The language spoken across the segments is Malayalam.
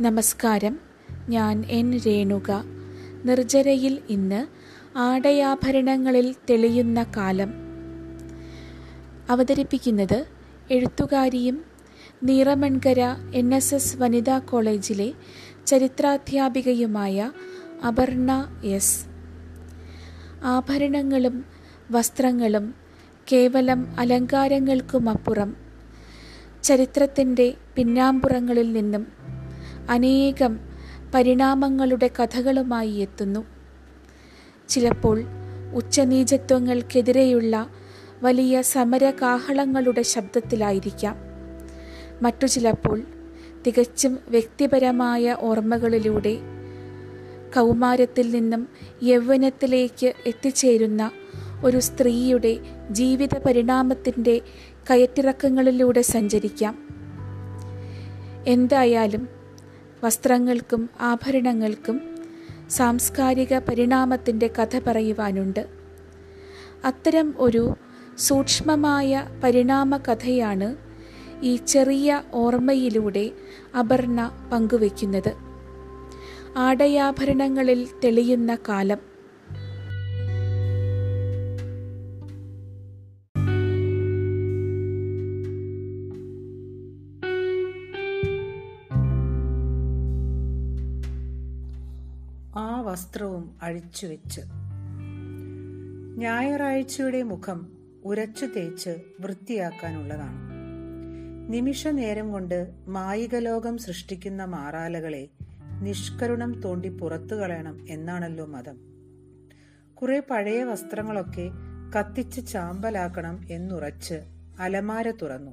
നമസ്കാരം. ഞാൻ എൻ രേണുക. നിർജരയിൽ ഇന്ന് ആടയാഭരണങ്ങളിൽ തെളിയുന്ന കാലം. അവതരിപ്പിക്കുന്നത് എഴുത്തുകാരിയും നീറമൺകര എൻ എസ് എസ് വനിതാ കോളേജിലെ ചരിത്രാധ്യാപികയുമായ അപർണ എസ്. ആഭരണങ്ങളും വസ്ത്രങ്ങളും കേവലം അലങ്കാരങ്ങൾക്കുമപ്പുറം ചരിത്രത്തിന്റെ പിന്നാമ്പുറങ്ങളിൽ നിന്നും അനേകം പരിണാമങ്ങളുടെ കഥകളുമായി എത്തുന്നു. ചിലപ്പോൾ ഉച്ചനീചത്വങ്ങൾക്കെതിരെയുള്ള വലിയ സമരകാഹളങ്ങളുടെ ശബ്ദത്തിലായിരിക്കാം. മറ്റു ചിലപ്പോൾ തികച്ചും വ്യക്തിപരമായ ഓർമ്മകളിലൂടെ കൗമാരത്തിൽ നിന്നും യൗവനത്തിലേക്ക് എത്തിച്ചേരുന്ന ഒരു സ്ത്രീയുടെ ജീവിത പരിണാമത്തിന്റെ കയറ്റിറക്കങ്ങളിലൂടെ സഞ്ചരിക്കാം. എന്തായാലും വസ്ത്രങ്ങൾക്കും ആഭരണങ്ങൾക്കും സാംസ്കാരിക പരിണാമത്തിന്റെ കഥ പറയുവാനുണ്ട്. അത്തരം ഒരു സൂക്ഷ്മമായ പരിണാമ കഥയാണ് ഈ ചെറിയ ഓർമ്മയിലൂടെ അപർണ പങ്കുവയ്ക്കുന്നത്. ആടയാഭരണങ്ങളിൽ തെളിയുന്ന കാലം. വസ്ത്രവും അഴിച്ചുവെച്ച് ഞായറാഴ്ചയുടെ മുഖം ഉരച്ചു തേച്ച് വൃത്തിയാക്കാനുള്ളതാണ്. നിമിഷ നേരം കൊണ്ട് മായികലോകം സൃഷ്ടിക്കുന്ന മാറാലകളെ നിഷ്കരുണം തോണ്ടി പുറത്തു കളയണം എന്നാണല്ലോ മതം. കുറെ പഴയ വസ്ത്രങ്ങളൊക്കെ കത്തിച്ച് ചാമ്പലാക്കണം എന്നുറച്ച് അലമാര തുറന്നു.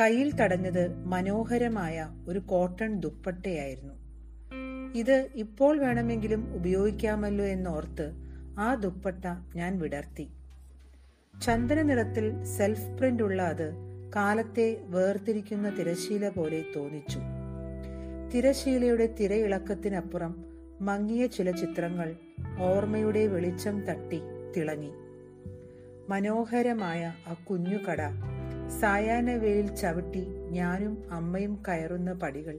കയ്യിൽ തടഞ്ഞത് മനോഹരമായ ഒരു കോട്ടൺ ദുപ്പട്ടയായിരുന്നു. ഇത് ഇപ്പോൾ വേണമെങ്കിലും ഉപയോഗിക്കാമല്ലോ എന്നോർത്ത് ആ ദുപ്പട്ട ഞാൻ വിടർത്തി. ചന്ദന നിറത്തിൽ സെൽഫ് പ്രിന്റ് ഉള്ള അത് കാലത്തെ വേർതിരിക്കുന്ന തിരശീല പോലെ തോന്നിച്ചു. തിരശീലയുടെ തിരയിളക്കത്തിനപ്പുറം മങ്ങിയ ചില ചിത്രങ്ങൾ ഓർമ്മയുടെ വെളിച്ചം തട്ടി തിളങ്ങി. മനോഹരമായ ആ കുഞ്ഞുകട സായാഹ്നവേലിൽ ചവിട്ടി ഞാനും അമ്മയും കയറുന്ന പടികൾ.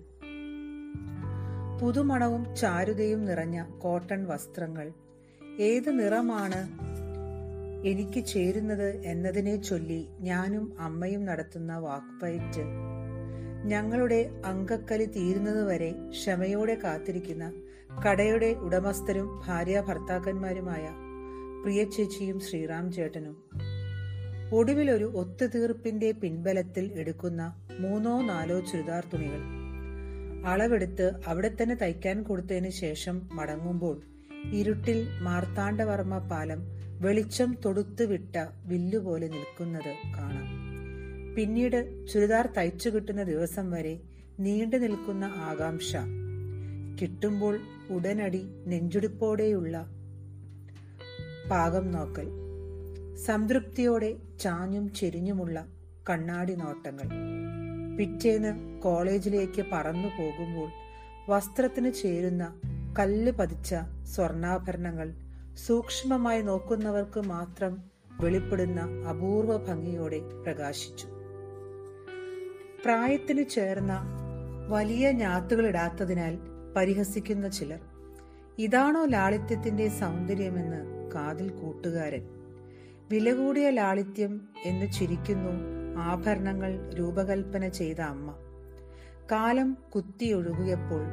പുതുമണവും ചാരുതയും നിറഞ്ഞ കോട്ടൺ വസ്ത്രങ്ങൾ. ഏത് നിറമാണ് എനിക്ക് ചേരുന്നത് എന്നതിനെ ചൊല്ലി ഞാനും അമ്മയും നടത്തുന്ന വാക്പയറ്റ്. ഞങ്ങളുടെ അങ്കക്കലി തീരുന്നതുവരെ ക്ഷമയോടെ കാത്തിരിക്കുന്ന കടയുടെ ഉടമസ്ഥരും ഭാര്യ ഭർത്താക്കന്മാരുമായ പ്രിയ ചേച്ചിയും ശ്രീറാം ചേട്ടനും. ഒടുവിലൊരു ഒത്തുതീർപ്പിന്റെ പിൻബലത്തിൽ എടുക്കുന്ന മൂന്നോ നാലോ ചുരിദാർ തുണികൾ. അളവെടുത്ത് അവിടെ തന്നെ തയ്ക്കാൻ കൊടുത്തതിന് ശേഷം മടങ്ങുമ്പോൾ ഇരുട്ടിൽ മാർത്താണ്ഡവർമ്മ പാലം വെളിച്ചം തൊടുത്തു വിട്ട വില്ലുപോലെ നിൽക്കുന്നത് കാണാം. പിന്നീട് ചുരിദാർ തയ്ച്ചു കിട്ടുന്ന ദിവസം വരെ നീണ്ടു നിൽക്കുന്ന ആകാംക്ഷ. കിട്ടുമ്പോൾ ഉടനടി നെഞ്ചുടിപ്പോടെയുള്ള പാകം നോക്കൽ. സംതൃപ്തിയോടെ ചാഞ്ഞും ചെരിഞ്ഞുമുള്ള കണ്ണാടി നോട്ടങ്ങൾ. പിറ്റേന്ന് കോളേജിലേക്ക് പറന്നു പോകുമ്പോൾ വസ്ത്രത്തിന് ചേരുന്ന കല്ല് പതിച്ച സ്വർണാഭരണങ്ങൾ സൂക്ഷ്മമായി നോക്കുന്നവർക്ക് മാത്രം വെളിപ്പെടുന്ന അപൂർവ ഭംഗിയോടെ പ്രകാശിച്ചു. പ്രായത്തിന് ചേർന്ന വലിയ ഞാത്തുകൾ ഇടാത്തതിനാൽ പരിഹസിക്കുന്ന ചിലർ ഇതാണോ ലാളിത്യത്തിന്റെ സൗന്ദര്യമെന്ന് കാതിൽ കൂട്ടുകാരൻ? വില കൂടിയ ലാളിത്യം എന്ന് ചിരിക്കുന്നു ആഭരണങ്ങൾ രൂപകൽപ്പന ചെയ്ത അമ്മ. കാലം കുത്തിയൊഴുകിയപ്പോൾ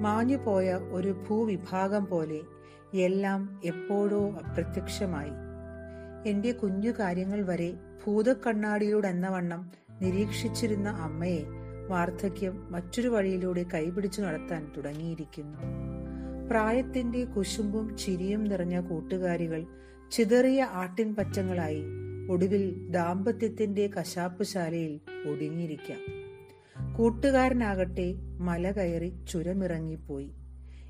മാഞ്ഞുപോയ ഒരു ഭൂവിഭാഗം പോലെ എല്ലാം എപ്പോഴോ അപ്രത്യക്ഷമായി. എന്റെ കുഞ്ഞു കാര്യങ്ങൾ വരെ ഭൂതക്കണ്ണാടിയിലൂടെ വണ്ണം നിരീക്ഷിച്ചിരുന്ന അമ്മയെ വാർദ്ധക്യം മറ്റൊരു വഴിയിലൂടെ കൈപിടിച്ചു നടത്താൻ തുടങ്ങിയിരിക്കുന്നു. പ്രായത്തിന്റെ കുശുമ്പും ചിരിയും നിറഞ്ഞ കൂട്ടുകാരികൾ ചിതറിയ ആട്ടിൻ പച്ചങ്ങളായി ഒടുവിൽ ദാമ്പത്യത്തിന്റെ കശാപ്പുശാലയിൽ ഒടുങ്ങിയിരിക്കാം കൂട്ടുകാരനാകട്ടെ മല കയറി ചുരമിറങ്ങിപ്പോയി.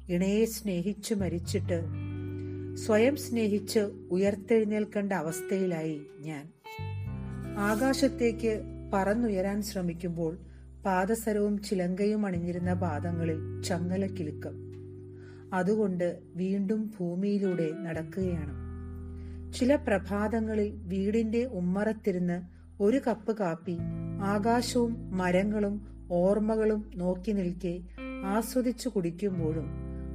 ഇണയെ സ്നേഹിച്ചു മരിച്ചിട്ട് സ്വയം സ്നേഹിച്ച് ഉയർത്തെഴുന്നേൽക്കേണ്ട അവസ്ഥയിലായി ഞാൻ. ആകാശത്തേക്ക് പറന്നുയരാൻ ശ്രമിക്കുമ്പോൾ പാദസരവും ചിലങ്കയും അണിഞ്ഞിരുന്ന പാദങ്ങളിൽ ചങ്ങല ചങ്ങലക്കിലുക്കം. അതുകൊണ്ട് വീണ്ടും ഭൂമിയിലൂടെ നടക്കുകയാണ്. ചില പ്രഭാതങ്ങളിൽ വീടിന്റെ ഉമ്മറത്തിരുന്ന് ഒരു കപ്പ് കാപ്പി ആകാശവും മരങ്ങളും ഓർമ്മകളും നോക്കി നിൽക്കെ ആസ്വദിച്ചു കുടിക്കുമ്പോഴും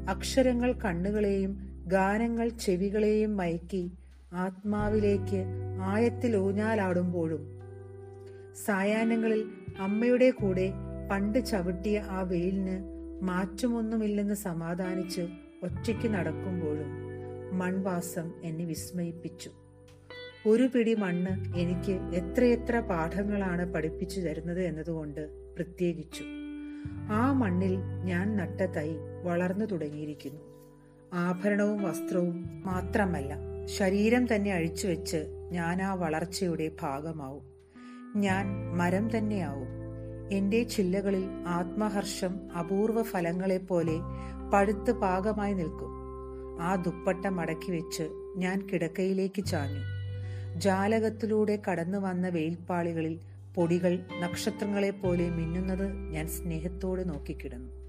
അക്ഷരങ്ങൾ കണ്ണുകളെയും ഗാനങ്ങൾ ചെവികളെയും മയക്കി ആത്മാവിലേക്ക് ആയത്തിൽ ഊഞ്ഞാലാടുമ്പോഴും സായാഹ്നങ്ങളിൽ അമ്മയുടെ കൂടെ പണ്ട് ചവിട്ടിയ ആ വെയിലിന് മാറ്റമൊന്നുമില്ലെന്ന് സമാധാനിച്ച് ഒറ്റയ്ക്ക് നടക്കുമ്പോഴും മൺവാസം എന്നെ വിസ്മയിപ്പിച്ചു. ഒരു പിടി മണ്ണ് എനിക്ക് എത്രയെത്ര പാഠങ്ങളാണ് പഠിപ്പിച്ചു തരുന്നത് എന്നതുകൊണ്ട് പ്രത്യേകിച്ചു. ആ മണ്ണിൽ ഞാൻ നട്ട തൈ വളർന്നു തുടങ്ങിയിരിക്കുന്നു. ആഭരണവും വസ്ത്രവും മാത്രമല്ല ശരീരം തന്നെ അഴിച്ചു വെച്ച് ഞാൻ ആ വളർച്ചയുടെ ഭാഗമാവും. ഞാൻ മരം തന്നെയാവും. എന്റെ ചില്ലകളിൽ ആത്മഹർഷം അപൂർവ ഫലങ്ങളെപ്പോലെ പഴുത്ത് പാകമായി നിൽക്കും. ആ ദുപ്പട്ട മടക്കി വെച്ച് ഞാൻ കിടക്കയിലേക്ക് ചാഞ്ഞു. ജാലകത്തിലൂടെ കടന്നു വന്ന വെയിൽപ്പാളികളിൽ പൊടികൾ നക്ഷത്രങ്ങളെപ്പോലെ മിന്നുന്നത് ഞാൻ സ്നേഹത്തോടെ നോക്കിക്കിടന്നു.